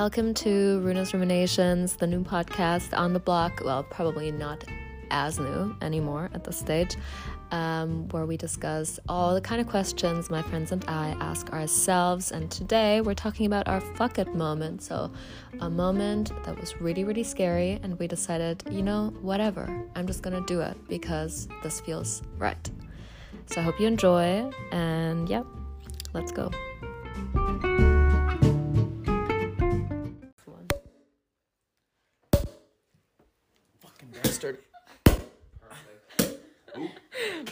Welcome to Runa's Ruminations, the new podcast on the block. Well, probably not as new anymore at this stage, um, where we discuss all the kind of questions my friends and I ask ourselves. And today we're talking about our fuck it moment. So, a moment that was really, really scary, and we decided, you know, whatever, I'm just gonna do it because this feels right. So, I hope you enjoy, and yeah, let's go. Fucking bastard.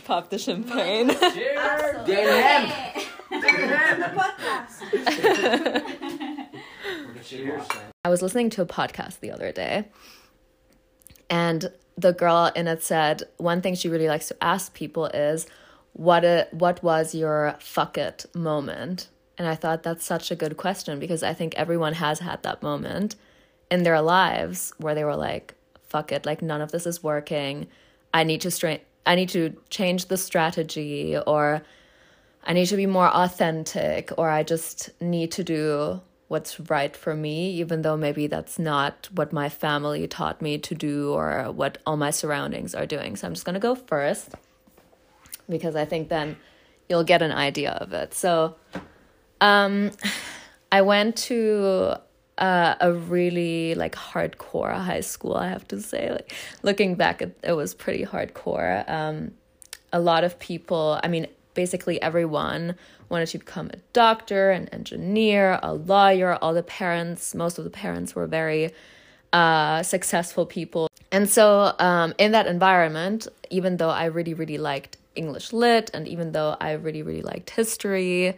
Pop the champagne. Dan Ham. Cheers. I was listening to a podcast the other day, and the girl in it said one thing she really likes to ask people is, "What a, what was your fuck it moment?" And I thought that's such a good question because I think everyone has had that moment in their lives where they were like, "Fuck it, like none of this is working. I need to straight, I need to change the strategy, or I need to be more authentic, or I just need to do." what's right for me, even though maybe that's not what my family taught me to do or what all my surroundings are doing. So I'm just going to go first because I think then you'll get an idea of it. So um, I went to uh, a really like hardcore high school, I have to say. Like looking back, it, it was pretty hardcore. Um, a lot of people, I mean, basically everyone wanted to become a doctor, an engineer, a lawyer. All the parents, most of the parents were very uh, successful people. And so, um, in that environment, even though I really, really liked English lit, and even though I really, really liked history,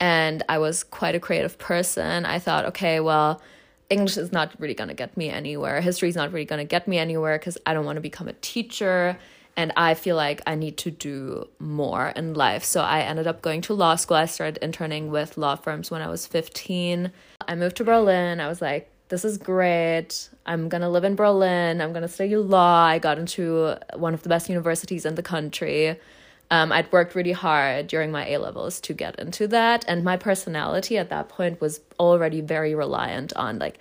and I was quite a creative person, I thought, okay, well, English is not really going to get me anywhere. History is not really going to get me anywhere because I don't want to become a teacher and I feel like I need to do more in life. So I ended up going to law school. I started interning with law firms when I was 15. I moved to Berlin. I was like, this is great. I'm going to live in Berlin. I'm going to study law. I got into one of the best universities in the country. Um, I'd worked really hard during my A levels to get into that. And my personality at that point was already very reliant on like,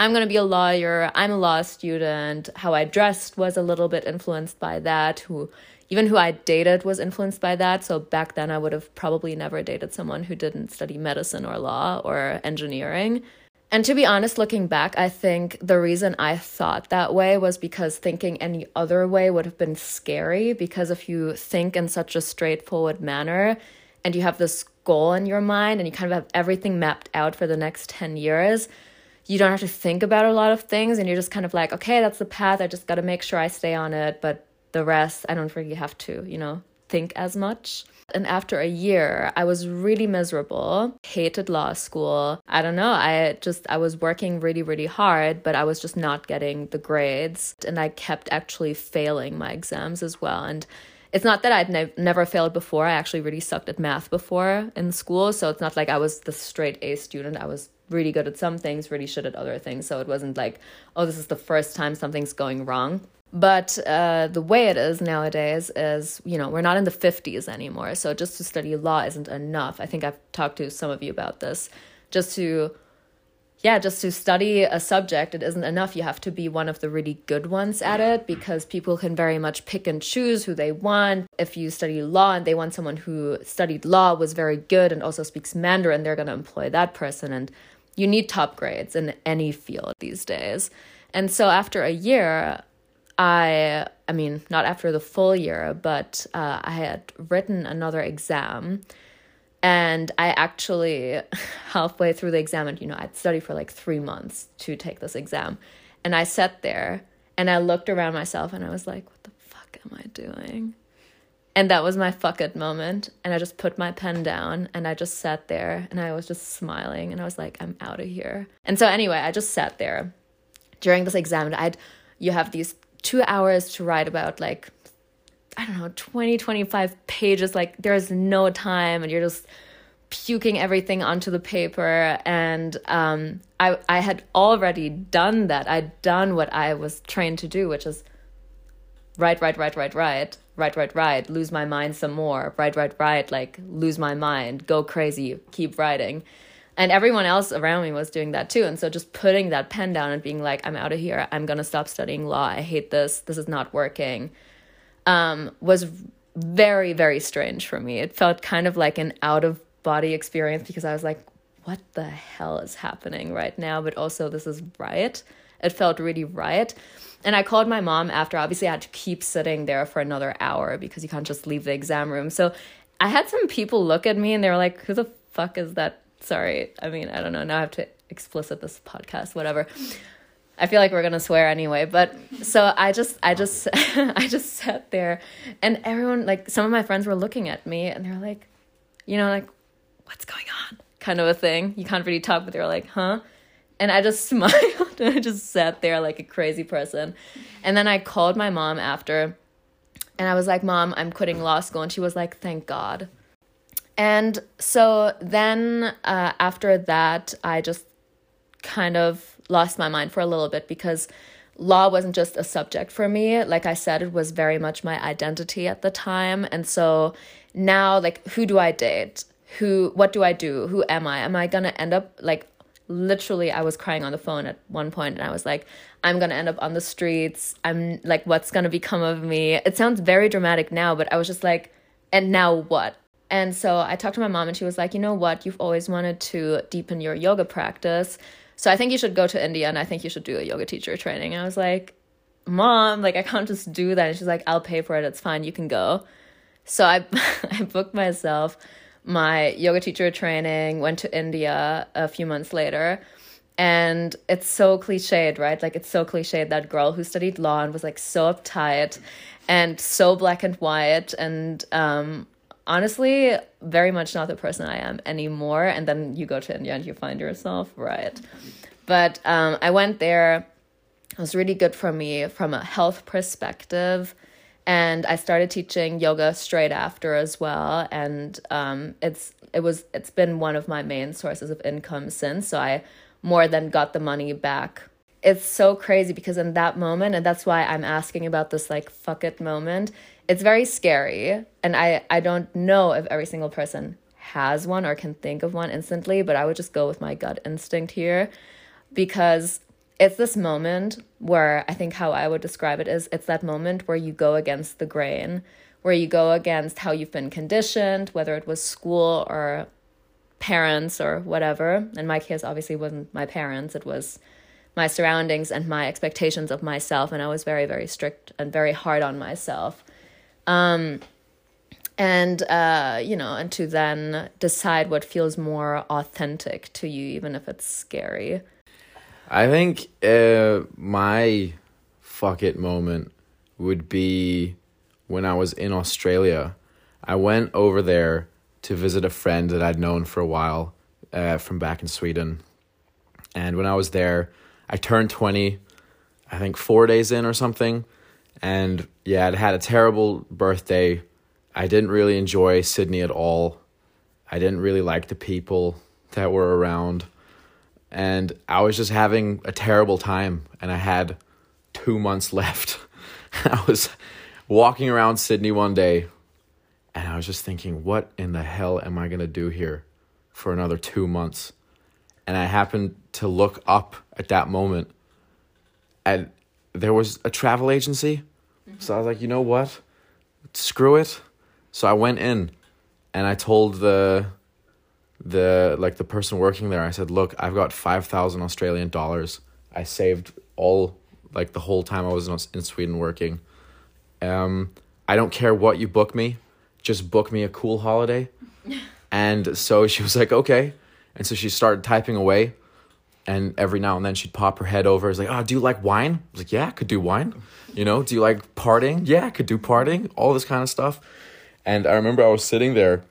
I'm going to be a lawyer. I'm a law student. How I dressed was a little bit influenced by that. Who even who I dated was influenced by that. So back then I would have probably never dated someone who didn't study medicine or law or engineering. And to be honest, looking back, I think the reason I thought that way was because thinking any other way would have been scary. Because if you think in such a straightforward manner and you have this goal in your mind and you kind of have everything mapped out for the next 10 years, you don't have to think about a lot of things and you're just kind of like okay that's the path i just got to make sure i stay on it but the rest i don't really have to you know think as much and after a year i was really miserable hated law school i don't know i just i was working really really hard but i was just not getting the grades and i kept actually failing my exams as well and it's not that I'd ne- never failed before. I actually really sucked at math before in school. So it's not like I was the straight A student. I was really good at some things, really shit at other things. So it wasn't like, oh, this is the first time something's going wrong. But uh, the way it is nowadays is, you know, we're not in the 50s anymore. So just to study law isn't enough. I think I've talked to some of you about this. Just to, yeah, just to study a subject, it isn't enough. You have to be one of the really good ones at it because people can very much pick and choose who they want. If you study law and they want someone who studied law, was very good, and also speaks Mandarin, they're going to employ that person. And you need top grades in any field these days. And so after a year, I, I mean, not after the full year, but uh, I had written another exam. And I actually, halfway through the exam, and you know, I'd studied for like three months to take this exam. And I sat there and I looked around myself and I was like, what the fuck am I doing? And that was my fuck it moment. And I just put my pen down and I just sat there and I was just smiling and I was like, I'm out of here. And so anyway, I just sat there during this exam. I'd you have these two hours to write about like I don't know, 20, 25 pages. Like there's no time and you're just puking everything onto the paper. And um, I, I had already done that. I'd done what I was trained to do, which is write, write, write, write, write write, write, right, lose my mind some more, write, write, write, like lose my mind, go crazy, keep writing. And everyone else around me was doing that too. And so just putting that pen down and being like, I'm out of here. I'm going to stop studying law. I hate this. This is not working. Um, was very, very strange for me. It felt kind of like an out of body experience because I was like, what the hell is happening right now? But also, this is right. It felt really right. And I called my mom after. Obviously, I had to keep sitting there for another hour because you can't just leave the exam room. So I had some people look at me and they were like, who the fuck is that? Sorry. I mean, I don't know. Now I have to explicit this podcast, whatever. I feel like we're gonna swear anyway, but so I just I just I just sat there and everyone like some of my friends were looking at me and they were like, you know, like, what's going on? Kind of a thing. You can't really talk, but they were like, huh? And I just smiled and I just sat there like a crazy person. And then I called my mom after and I was like, Mom, I'm quitting law school. And she was like, Thank God. And so then uh, after that, I just kind of lost my mind for a little bit because law wasn't just a subject for me. Like I said, it was very much my identity at the time. And so now, like, who do I date? Who, what do I do? Who am I? Am I gonna end up like literally I was crying on the phone at one point and I was like, I'm gonna end up on the streets. I'm like, what's gonna become of me? It sounds very dramatic now, but I was just like, and now what? And so I talked to my mom and she was like, you know what? You've always wanted to deepen your yoga practice. So I think you should go to India and I think you should do a yoga teacher training. And I was like, Mom, like I can't just do that. And she's like, I'll pay for it. It's fine. You can go. So I I booked myself my yoga teacher training, went to India a few months later. And it's so cliched, right? Like it's so cliched that girl who studied law and was like so uptight and so black and white and um honestly very much not the person I am anymore. And then you go to India and you find yourself, right? But um, I went there. It was really good for me from a health perspective. And I started teaching yoga straight after as well. And um, it's it was it's been one of my main sources of income since. So I more than got the money back it's so crazy because in that moment and that's why i'm asking about this like fuck it moment it's very scary. And i i don't know if every single person has one or can think of one instantly but i would just go with my gut instinct here because it's this moment where i think how i would describe it is it's that moment where you go against the grain where you go against how you've been conditioned whether it was school or parents or whatever. In my case obviously wasn't my parents it was my surroundings and my expectations of myself and i was very very strict and very hard on myself um, and uh, you know and to then decide what feels more authentic to you even if it's scary I think uh, my fuck it moment would be when I was in Australia. I went over there to visit a friend that I'd known for a while uh, from back in Sweden. And when I was there, I turned 20, I think four days in or something. And yeah, I'd had a terrible birthday. I didn't really enjoy Sydney at all. I didn't really like the people that were around. And I was just having a terrible time. And I had two months left. I was walking around Sydney one day and I was just thinking, what in the hell am I going to do here for another two months? And I happened to look up at that moment and there was a travel agency. Mm-hmm. So I was like, you know what? Screw it. So I went in and I told the the like the person working there, I said, Look, I've got five thousand Australian dollars. I saved all like the whole time I was in Sweden working. Um, I don't care what you book me, just book me a cool holiday. and so she was like, Okay. And so she started typing away. And every now and then she'd pop her head over. It's like, oh, do you like wine? I was like, yeah, I could do wine. You know, do you like partying? Yeah, I could do partying. All this kind of stuff. And I remember I was sitting there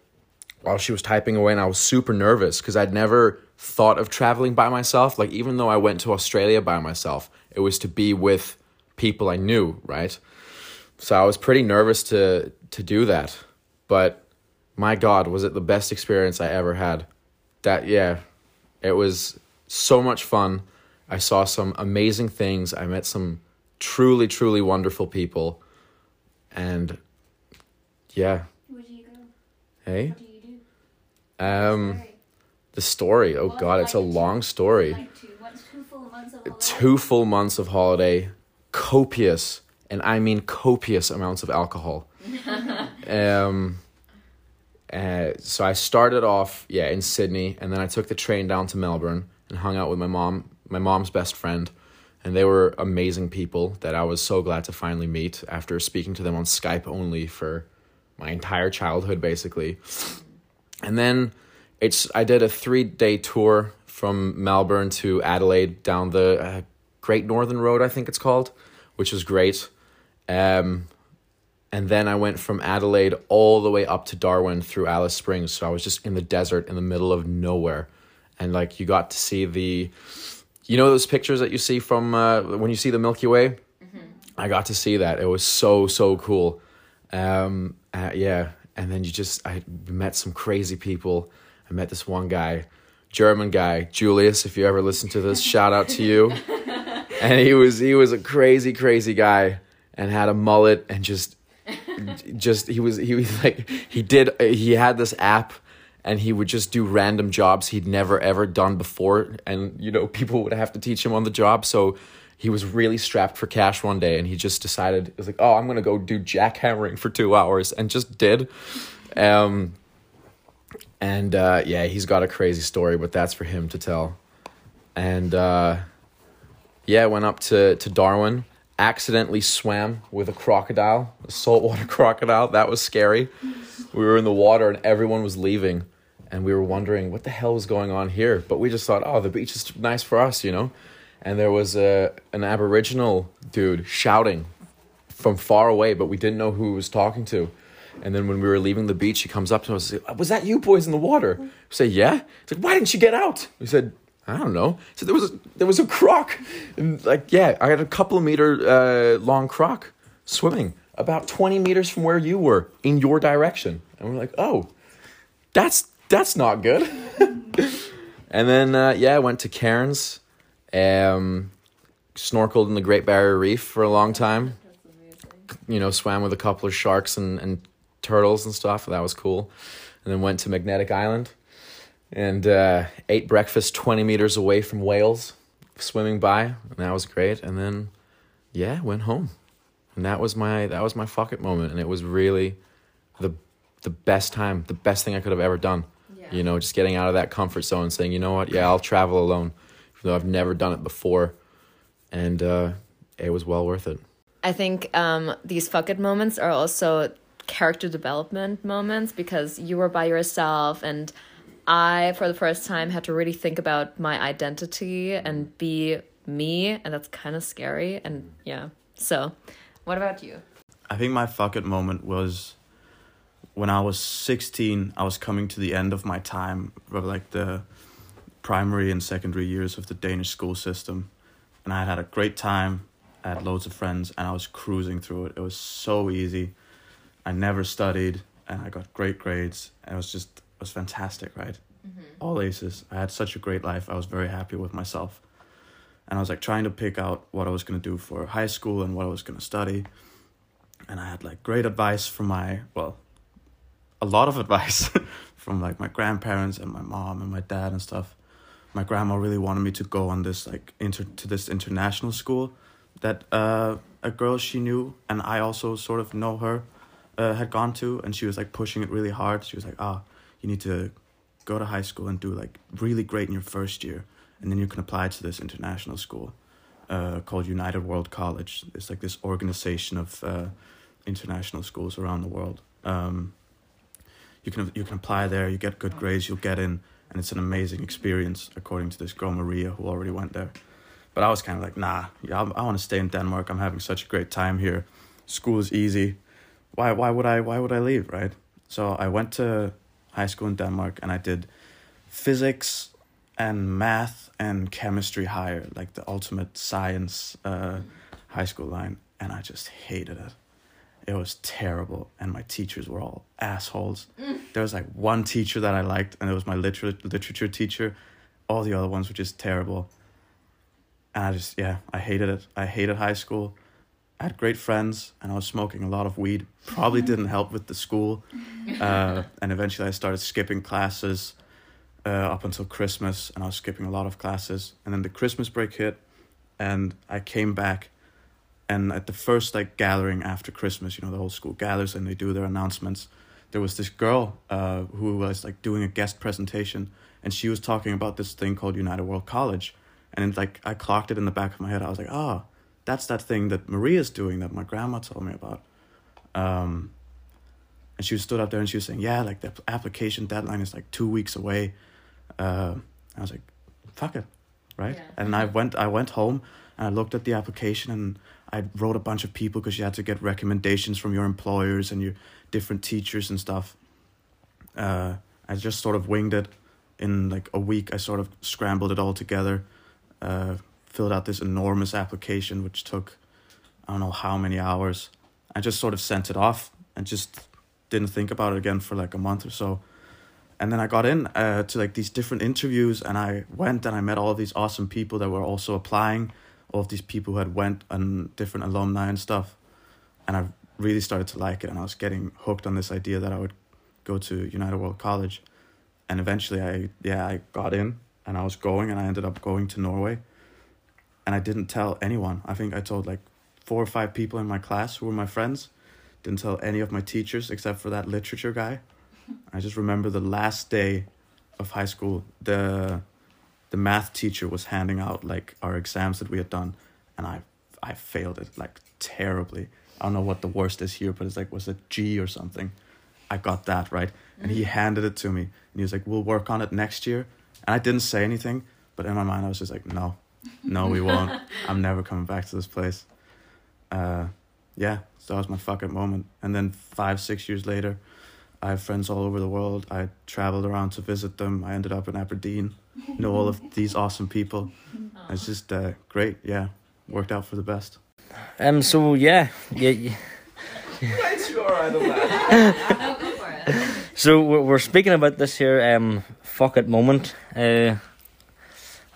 while she was typing away and I was super nervous because I'd never thought of traveling by myself. Like, even though I went to Australia by myself, it was to be with people I knew, right? So I was pretty nervous to to do that. But my God, was it the best experience I ever had? That yeah, it was so much fun. I saw some amazing things. I met some truly, truly wonderful people, and yeah. Where do you go? Hey. What do you do? Um, The story. Oh god, it's a two- long story. Like two, two full months of holiday? Two full months of holiday, copious, and I mean copious amounts of alcohol. um uh, so I started off, yeah, in Sydney, and then I took the train down to Melbourne and hung out with my mom, my mom's best friend, and they were amazing people that I was so glad to finally meet after speaking to them on Skype only for my entire childhood, basically. And then it's I did a three day tour from Melbourne to Adelaide down the uh, Great Northern Road, I think it's called, which was great. Um, and then I went from Adelaide all the way up to Darwin through Alice Springs. So I was just in the desert in the middle of nowhere. And like you got to see the, you know, those pictures that you see from uh, when you see the Milky Way? I got to see that. It was so, so cool. Um, uh, yeah. And then you just, I met some crazy people. I met this one guy, German guy, Julius, if you ever listen to this, shout out to you. And he was, he was a crazy, crazy guy and had a mullet and just just he was he was like he did he had this app and he would just do random jobs he'd never ever done before. And you know people would have to teach him on the job. So he was really strapped for cash one day and he just decided it was like oh i'm gonna go do jackhammering for two hours and just did. Um and uh yeah he's got a crazy story but that's for him to tell. And uh yeah went up to to darwin accidentally swam with a crocodile, a saltwater crocodile. That was scary. We were in the water and everyone was leaving, and we were wondering what the hell was going on here. But we just thought, oh, the beach is nice for us, you know. And there was a an Aboriginal dude shouting from far away, but we didn't know who he was talking to. And then when we were leaving the beach, he comes up to us. and says, Was that you boys in the water? We say, Yeah. He's like, Why didn't you get out? We said, I don't know. So there was a, there was a croc, like yeah, I had a couple of meter uh, long croc swimming about twenty meters from where you were in your direction, and we're like, oh, that's that's not good. and then uh, yeah, I went to Cairns, um, snorkeled in the Great Barrier Reef for a long time. You know, swam with a couple of sharks and, and turtles and stuff. That was cool. And then went to Magnetic Island and uh, ate breakfast 20 meters away from whales swimming by and that was great. And then yeah went home. And that was my that was my fuck it moment and it was really the the best time the best thing i could have ever done. Yeah. you know just getting out of that comfort zone and saying you know what? Yeah i'll travel alone even though i've never done it before. And uh, it was well worth it. I think um, these fuck it moments are also character development moments because you were by yourself and I, for the first time, had to really think about my identity and be me, and that's kind of scary. And yeah, so what about you? I think my fuck it moment was when I was 16, I was coming to the end of my time like the primary and secondary years of the Danish school system. And I had had a great time. I had loads of friends and I was cruising through it. It was so easy. I never studied and I got great grades. And it was just, was fantastic, right? All aces. I had such a great life. I was very happy with myself. And I was like trying to pick out what I was going to do for high school and what I was going to study and I had like great advice from my well, a lot of advice from like my grandparents and my mom and my dad and stuff. My grandma really wanted me to go on this like inter to this international school that uh, a girl she knew and I also sort of know her uh, had gone to, and she was like pushing it really hard. She was like, "Ah, you need to go to high school and do like really great in your first year, and then you can apply to this international school uh, called United World College. It's like this organization of uh, international schools around the world. Um, you can you can apply there. You get good grades. You'll get in, and it's an amazing experience, according to this girl Maria who already went there. But I was kind of like, nah, yeah, I, I want to stay in Denmark. I'm having such a great time here. School is easy. Why why would I why would I leave, right? So I went to high school in Denmark and I did physics and math and chemistry higher, like the ultimate science uh, high school line, and I just hated it. It was terrible, and my teachers were all assholes. There was like one teacher that I liked, and it was my liter- literature teacher. All the other ones were just terrible. And I just, yeah, I hated it. I hated high school. I had great friends, and I was smoking a lot of weed. Probably didn't help with the school. Uh, and eventually, I started skipping classes uh, up until Christmas, and I was skipping a lot of classes. And then the Christmas break hit, and I came back. And at the first like gathering after Christmas, you know, the whole school gathers and they do their announcements. There was this girl uh, who was like doing a guest presentation, and she was talking about this thing called United World College, and like I clocked it in the back of my head. I was like, oh, that's that thing that Maria's doing that my grandma told me about. Um, and she stood up there and she was saying, yeah, like the application deadline is like two weeks away. Uh, I was like, fuck it, right? Yeah. And I went, I went home and I looked at the application and I wrote a bunch of people because you had to get recommendations from your employers and your different teachers and stuff. Uh, I just sort of winged it. In like a week, I sort of scrambled it all together, uh, filled out this enormous application, which took I don't know how many hours. I just sort of sent it off and just didn't think about it again for like a month or so. And then I got in uh, to like these different interviews, and I went and I met all these awesome people that were also applying, all of these people who had went and different alumni and stuff, and I really started to like it, and I was getting hooked on this idea that I would go to United World College, and eventually I yeah I got in and I was going and I ended up going to Norway, and I didn't tell anyone. I think I told like four or five people in my class who were my friends. Didn't tell any of my teachers except for that literature guy. I just remember the last day of high school, the the math teacher was handing out like our exams that we had done, and I I failed it like terribly. I don't know what the worst is here, but it's like was it G or something. I got that right, and he mm. handed it to me, and he was like, "We'll work on it next year." And I didn't say anything, but in my mind I was just like, "No, no, we won't. I'm never coming back to this place." Uh, yeah, so that was my fuck it moment. And then five, six years later, I have friends all over the world. I traveled around to visit them. I ended up in Aberdeen. Know all of these awesome people. It's just uh, great. Yeah, worked out for the best. Um. So yeah, yeah. yeah. Right, you alright on? No, go for it. So we're we're speaking about this here um fuck it moment. Uh,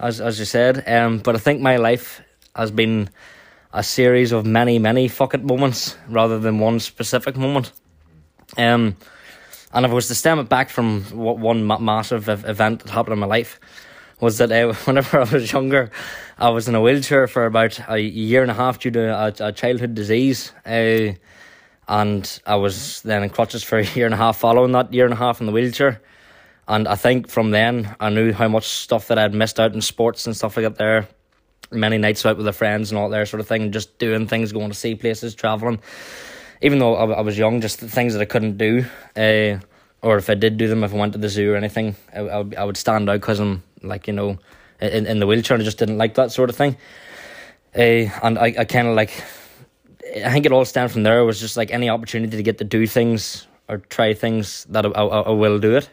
as as you said. Um. But I think my life has been a series of many many fuck it moments rather than one specific moment. Um. And if I was to stem it back from what one ma- massive ev- event that happened in my life, was that uh, whenever I was younger, I was in a wheelchair for about a year and a half due to a, a childhood disease. Uh, and I was then in crutches for a year and a half following that year and a half in the wheelchair. And I think from then I knew how much stuff that I'd missed out in sports and stuff like that there. Many nights out with the friends and all that sort of thing, just doing things, going to see places, traveling. Even though I, I was young, just the things that I couldn't do. Uh, or if I did do them, if I went to the zoo or anything, I, I, would, I would stand out because I'm like, you know, in, in the wheelchair I just didn't like that sort of thing. Uh, and I, I kind of like I think it all stemmed from there. It was just like any opportunity to get to do things or try things that I, I, I will do it.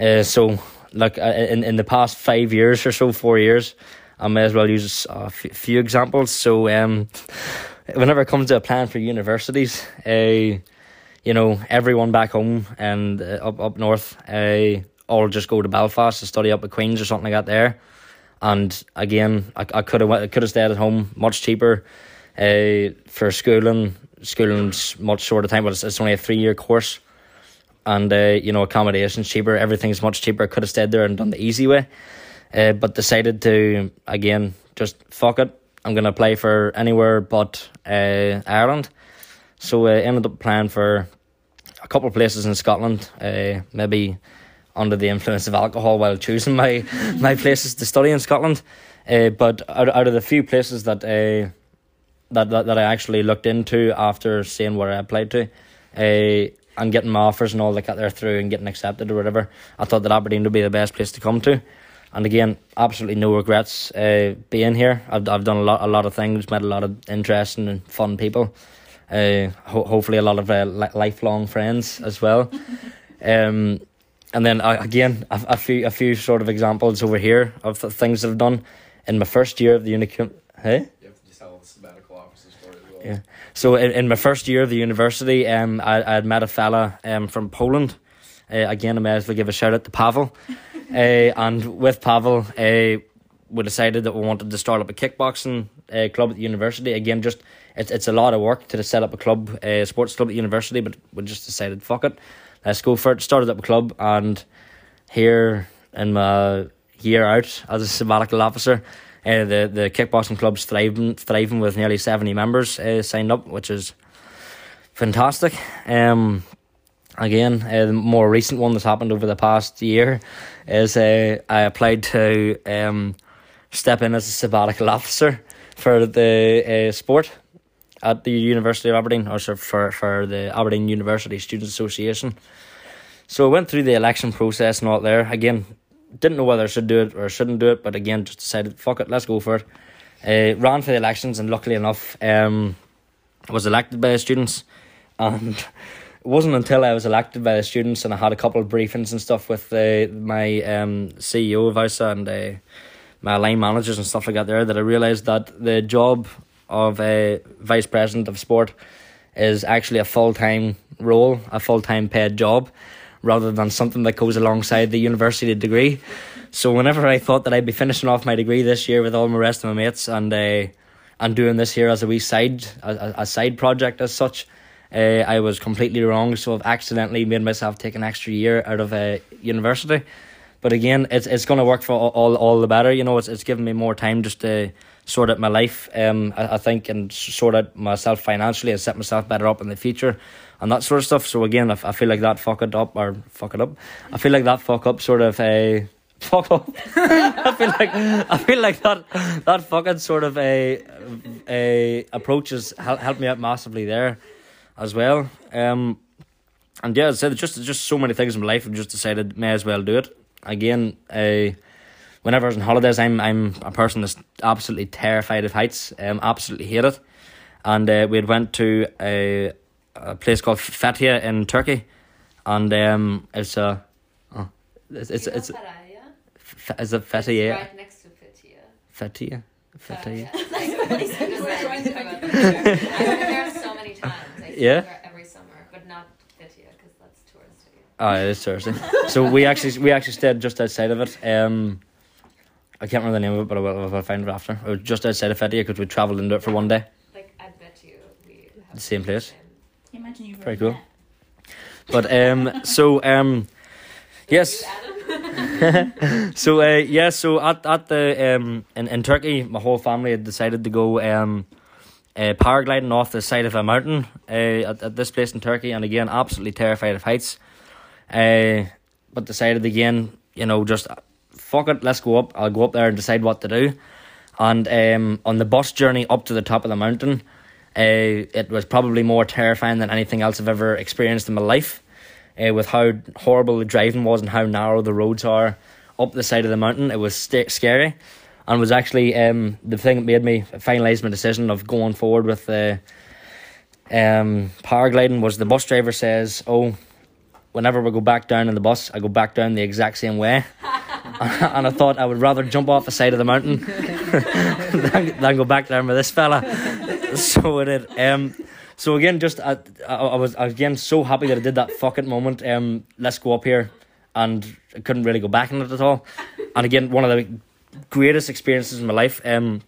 Uh, so, like uh, in in the past five years or so, four years, I may as well use a f- few examples. So, um, whenever it comes to applying for universities, uh, you know, everyone back home and uh, up up north, uh, all just go to Belfast to study up at Queens or something like that there. And again, I, I could have I could have stayed at home much cheaper uh, for schooling. Schooling's much shorter time, but it's, it's only a three year course. And, uh, you know, accommodation's cheaper, everything's much cheaper. Could have stayed there and done the easy way. Uh, but decided to, again, just fuck it. I'm to play for anywhere but uh, Ireland. So uh, ended up applying for a couple of places in Scotland, uh, maybe under the influence of alcohol while choosing my, my places to study in Scotland. Uh, but out, out of the few places that uh, that, that that I actually looked into after seeing where I applied to, uh, and getting my offers and all that got there through and getting accepted or whatever. I thought that Aberdeen would be the best place to come to, and again, absolutely no regrets uh, being here. I've I've done a lot a lot of things, met a lot of interesting and fun people. Uh, ho- hopefully a lot of uh, li- lifelong friends as well. um, and then uh, again a, a few a few sort of examples over here of the things that I've done in my first year of the unicum. Hey. You have to just tell the sabbatical officer story as well. Yeah. So in, in my first year of the university, um, I I had met a fella um from Poland. Uh, again, I may as well give a shout out to Pavel. uh, and with Pavel, uh, we decided that we wanted to start up a kickboxing uh, club at the university. Again, just it's it's a lot of work to set up a club, uh, sports club at the university, but we just decided fuck it, let's go for it. Started up a club, and here in my year out as a sabbatical officer. Uh, the the kickboxing club's thriving thriving with nearly seventy members uh, signed up, which is fantastic. Um, again, uh, the more recent one that's happened over the past year is uh, I applied to um, step in as a sabbatical officer for the uh, sport at the University of Aberdeen, or for, for the Aberdeen University Students Association. So I went through the election process and all there. Again, didn't know whether I should do it or shouldn't do it, but again, just decided, fuck it, let's go for it. Uh, ran for the elections, and luckily enough, um, was elected by the students. And it wasn't until I was elected by the students and I had a couple of briefings and stuff with uh, my um, CEO of ISA and uh, my line managers and stuff like that there that I realised that the job of a vice president of sport is actually a full time role, a full time paid job, rather than something that goes alongside the university degree. So whenever I thought that I'd be finishing off my degree this year with all my rest of my mates and uh, and doing this here as a wee side a, a side project as such, uh, I was completely wrong. So I've accidentally made myself take an extra year out of uh, university. But again, it's it's going to work for all, all the better. You know, it's it's given me more time just to sort out my life. Um, I, I think and sort out myself financially and set myself better up in the future, and that sort of stuff. So again, I feel like that fuck it up or fuck it up. I feel like that fuck up sort of a. Fuck up. I feel like I feel like that that fucking sort of a a approach has hel- helped me out massively there, as well. Um, and yeah, I said, just just so many things in my life. I've just decided may as well do it again. Uh, whenever I was on holidays, I'm I'm a person that's absolutely terrified of heights. Um, absolutely hate it. And uh, we had went to a a place called Fethiye in Turkey, and um, it's a oh, it's it's it's, F- is it Fethiye? right next to Fittia. Fethiye, Fethiye. there are so many times. I see Yeah? there every summer, but not Fittia because that's touristy. Oh, it is Thursday. so we actually we actually stayed just outside of it. Um, I can't remember the name of it, but I will, I will find it after. It was just outside of Fethiye because we travelled into it for one day. Like I bet you we have The same place. Imagine you Very wrote cool. But um, so um, yes. so uh, yeah, so at at the um in, in Turkey, my whole family had decided to go um, uh, paragliding off the side of a mountain uh, at, at this place in Turkey, and again, absolutely terrified of heights. Uh, but decided again, you know, just fuck it, let's go up. I'll go up there and decide what to do. And um, on the bus journey up to the top of the mountain, uh, it was probably more terrifying than anything else I've ever experienced in my life. Uh, with how horrible the driving was and how narrow the roads are up the side of the mountain, it was st- scary, and was actually um, the thing that made me finalise my decision of going forward with the um, paragliding. Was the bus driver says, "Oh, whenever we go back down in the bus, I go back down the exact same way." and I thought I would rather jump off the side of the mountain than, than go back down with this fella. So it did. Um, so again, just I, I, I was again so happy that I did that fucking moment. Um, let's go up here, and I couldn't really go back in it at all. And again, one of the greatest experiences in my life. Um,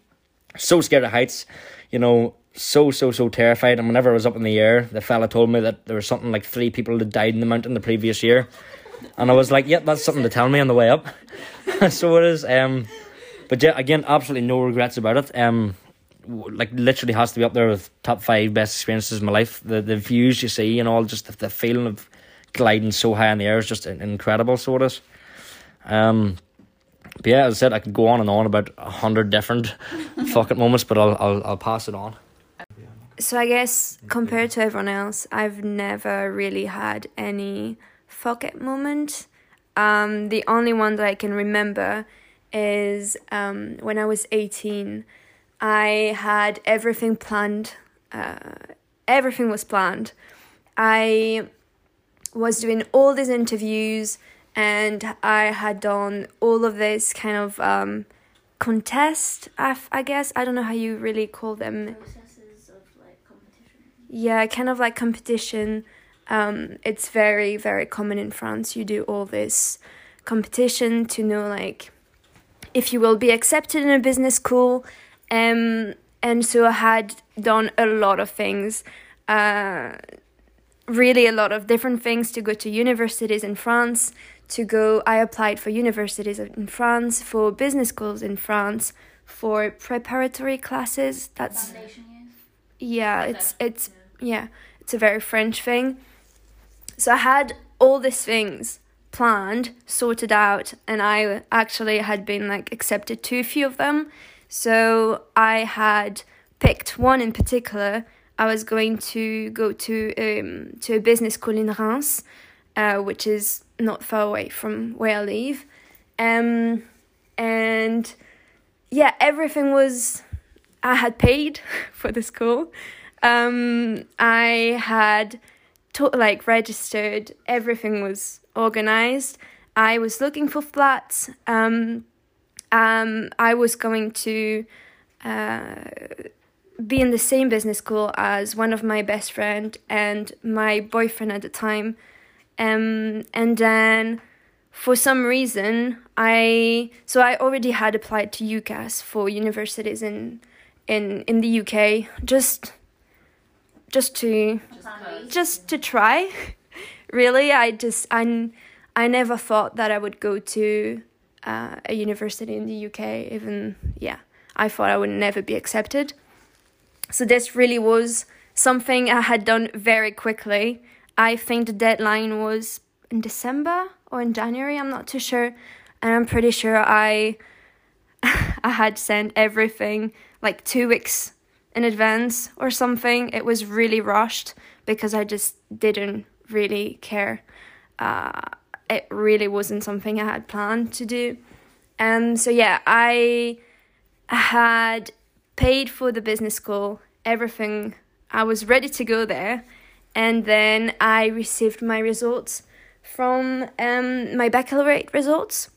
so scared of heights, you know, so so so terrified. And whenever I was up in the air, the fella told me that there was something like three people that died in the mountain the previous year, and I was like, "Yep, that's something to tell me on the way up." so it is. Um, but yeah, again, absolutely no regrets about it. Um, like literally has to be up there with top five best experiences in my life. The the views you see and all, just the, the feeling of gliding so high in the air is just incredible. So it is. Um, but yeah, as I said, I could go on and on about a hundred different fucking moments, but I'll I'll I'll pass it on. So I guess compared to everyone else, I've never really had any fuck it moment. Um, the only one that I can remember is um, when I was 18. I had everything planned. Uh, everything was planned. I was doing all these interviews and I had done all of this kind of um, contest, I, I guess. I don't know how you really call them Processes of like competition. Yeah kind of like competition um it's very very common in france you do all this competition to know like if you will be accepted in a business school um and so i had done a lot of things uh really a lot of different things to go to universities in france to go. I applied for universities in France, for business schools in France, for preparatory classes. That's yeah, it's it's yeah, it's a very French thing. So I had all these things planned, sorted out, and I actually had been like accepted to a few of them. So I had picked one in particular. I was going to go to um, to a business school in Reims, uh, which is not far away from where I live, um, and yeah, everything was. I had paid for the school. Um, I had to, like registered. Everything was organized. I was looking for flats. Um, um, I was going to uh, be in the same business school as one of my best friend and my boyfriend at the time. Um, and then for some reason, I so I already had applied to UCAS for universities in in in the UK just just to just to try. really, I just I I never thought that I would go to uh, a university in the UK. Even yeah, I thought I would never be accepted. So this really was something I had done very quickly. I think the deadline was in December or in January. I'm not too sure, and I'm pretty sure I I had sent everything like two weeks in advance or something. It was really rushed because I just didn't really care. Uh, it really wasn't something I had planned to do. And so, yeah, I had paid for the business school, everything. I was ready to go there. And then I received my results from um, my baccalaureate results.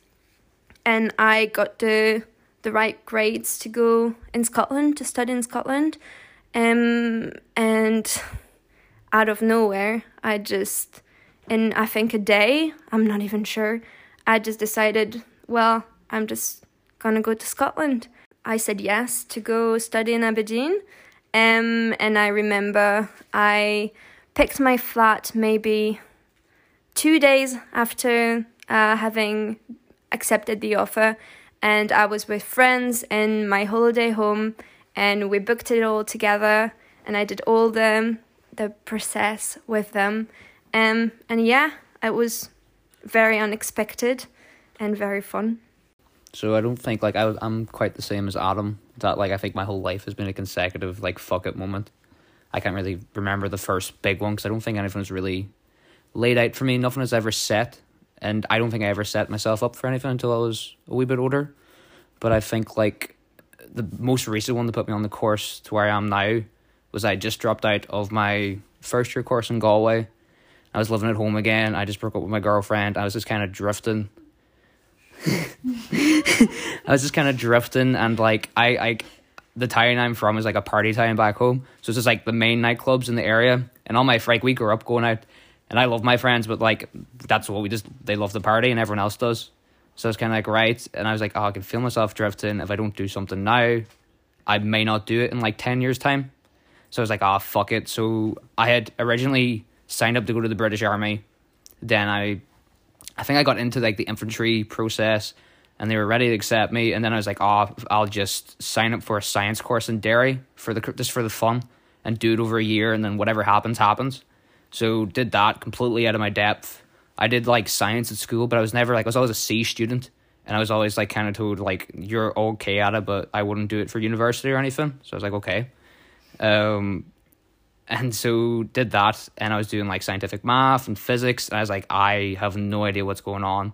And I got the the right grades to go in Scotland to study in Scotland. Um, and out of nowhere, I just, in I think a day, I'm not even sure, I just decided, well, I'm just gonna go to Scotland. I said yes to go study in Aberdeen. Um, and I remember I picked my flat maybe two days after uh, having accepted the offer and I was with friends in my holiday home and we booked it all together and I did all the the process with them um and yeah it was very unexpected and very fun So I don't think like I, I'm quite the same as Adam. That like I think my whole life has been a consecutive like fuck it moment. I can't really remember the first big one because I don't think anything's really laid out for me. Nothing is ever set, and I don't think I ever set myself up for anything until I was a wee bit older. But I think like the most recent one that put me on the course to where I am now was I just dropped out of my first year course in Galway. I was living at home again. I just broke up with my girlfriend. I was just kind of drifting. I was just kind of drifting, and like I, I, the town I'm from is like a party town back home, so it's just like the main nightclubs in the area, and all my like we grew up going out, and I love my friends, but like that's what we just they love the party, and everyone else does. So it's kind of like right, and I was like, oh, I can feel myself drifting if I don't do something now, I may not do it in like ten years time. So I was like, oh fuck it. So I had originally signed up to go to the British Army, then I I think I got into like the infantry process and they were ready to accept me. And then I was like, oh, I'll just sign up for a science course in Derry for the just for the fun and do it over a year. And then whatever happens, happens. So did that completely out of my depth. I did like science at school, but I was never like, I was always a C student. And I was always like kind of told like, you're okay at it, but I wouldn't do it for university or anything. So I was like, okay. Um, and so did that and i was doing like scientific math and physics and i was like i have no idea what's going on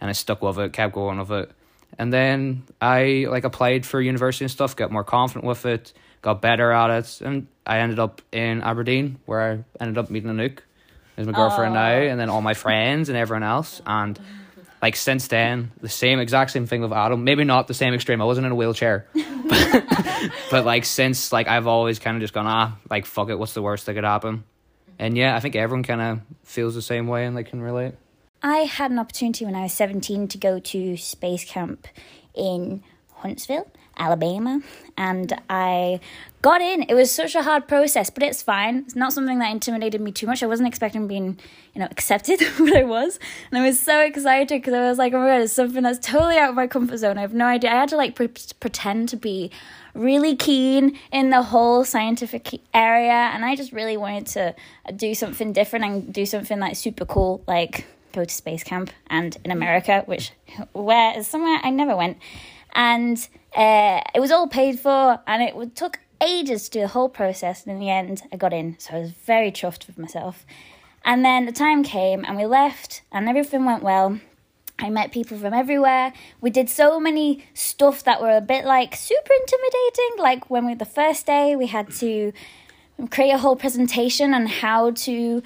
and i stuck with it kept going with it and then i like applied for university and stuff got more confident with it got better at it and i ended up in aberdeen where i ended up meeting anouk as my girlfriend now and then all my friends and everyone else and like since then the same exact same thing with adam. Maybe not the same extreme. I wasn't in a wheelchair. But, but like since like I've always kind of just gone ah like fuck it what's the worst that could happen? And yeah I think everyone kind of feels the same way and they can relate. I had an opportunity when I was 17 to go to space camp in Huntsville, Alabama, and I got in. It was such a hard process, but it's fine. It's not something that intimidated me too much. I wasn't expecting being, you know, accepted, but I was, and I was so excited because I was like, oh my god, it's something that's totally out of my comfort zone. I have no idea. I had to like pre- pretend to be really keen in the whole scientific area, and I just really wanted to do something different and do something like super cool, like go to space camp and in America, which where is somewhere I never went and uh, it was all paid for, and it took ages to do the whole process. And in the end, I got in, so I was very chuffed with myself. And then the time came, and we left, and everything went well. I met people from everywhere. We did so many stuff that were a bit like super intimidating. Like when we the first day, we had to create a whole presentation on how to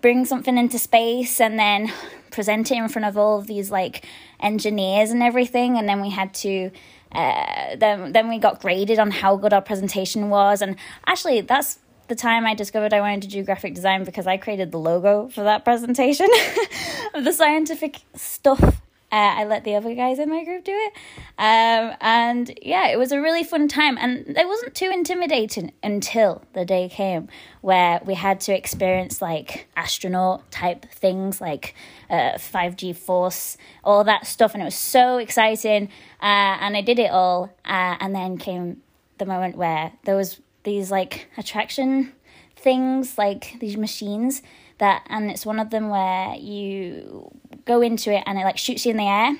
bring something into space, and then present it in front of all of these like engineers and everything, and then we had to. Uh, then then we got graded on how good our presentation was, and actually that's the time I discovered I wanted to do graphic design because I created the logo for that presentation the scientific stuff uh, I let the other guys in my group do it. Um, and yeah, it was a really fun time. And it wasn't too intimidating until the day came where we had to experience like astronaut type things like uh, 5G force, all that stuff. And it was so exciting. Uh, and I did it all. Uh, and then came the moment where there was these like attraction things, like these machines that and it's one of them where you go into it and it like shoots you in the air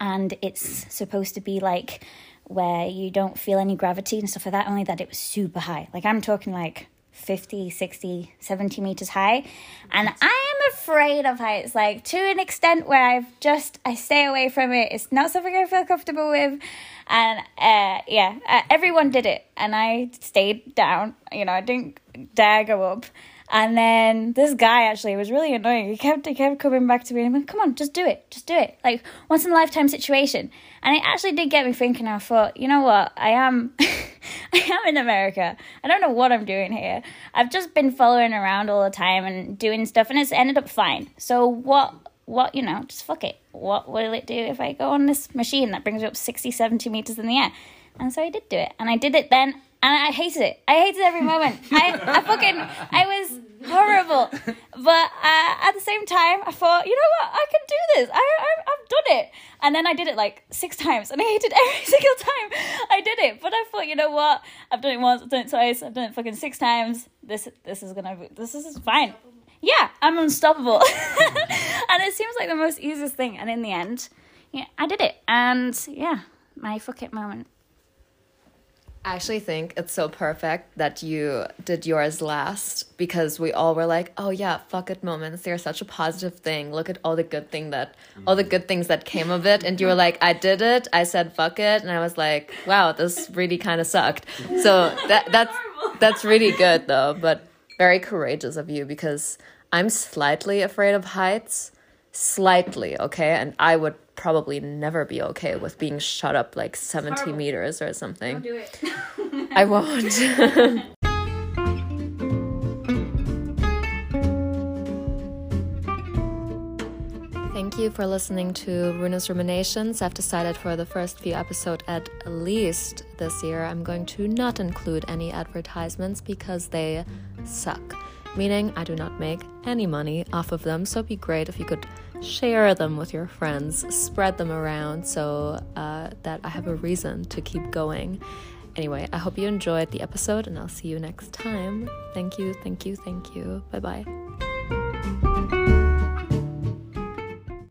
and it's supposed to be like where you don't feel any gravity and stuff like that only that it was super high. Like i'm talking like 50 60 70 meters high and i am afraid of heights like to an extent where i've just i stay away from it. It's not something i feel comfortable with. And uh, yeah uh, everyone did it and i stayed down. You know i didn't dare go up and then this guy actually was really annoying. He kept he kept coming back to me and went, "Come on, just do it, just do it." Like once in a lifetime situation. And it actually did get me thinking. I thought, you know what? I am, I am in America. I don't know what I'm doing here. I've just been following around all the time and doing stuff, and it's ended up fine. So what? What you know? Just fuck it. What will it do if I go on this machine that brings me up 60, 70 meters in the air? And so I did do it, and I did it then and I hated it. I hated every moment. I, I fucking, I was horrible. But uh, at the same time, I thought, you know what, I can do this. I, I, I've done it. And then I did it like six times, and I hated every single time I did it. But I thought, you know what, I've done it once, I've done it twice, I've done it fucking six times. This, this is gonna, be, this is fine. Yeah, I'm unstoppable. and it seems like the most easiest thing. And in the end, yeah, I did it. And yeah, my fuck it moment. I actually think it's so perfect that you did yours last because we all were like, "Oh yeah, fuck it moments. They're such a positive thing. Look at all the good thing that all the good things that came of it." And you were like, "I did it. I said fuck it." And I was like, "Wow, this really kind of sucked." So that that's that's really good though, but very courageous of you because I'm slightly afraid of heights, slightly, okay? And I would probably never be okay with being shut up like 70 meters or something. do it. I won't. Thank you for listening to Runa's Ruminations. I've decided for the first few episodes at least this year, I'm going to not include any advertisements because they suck. Meaning, I do not make any money off of them, so it'd be great if you could share them with your friends, spread them around so uh, that I have a reason to keep going. Anyway, I hope you enjoyed the episode and I'll see you next time. Thank you, thank you, thank you. Bye bye.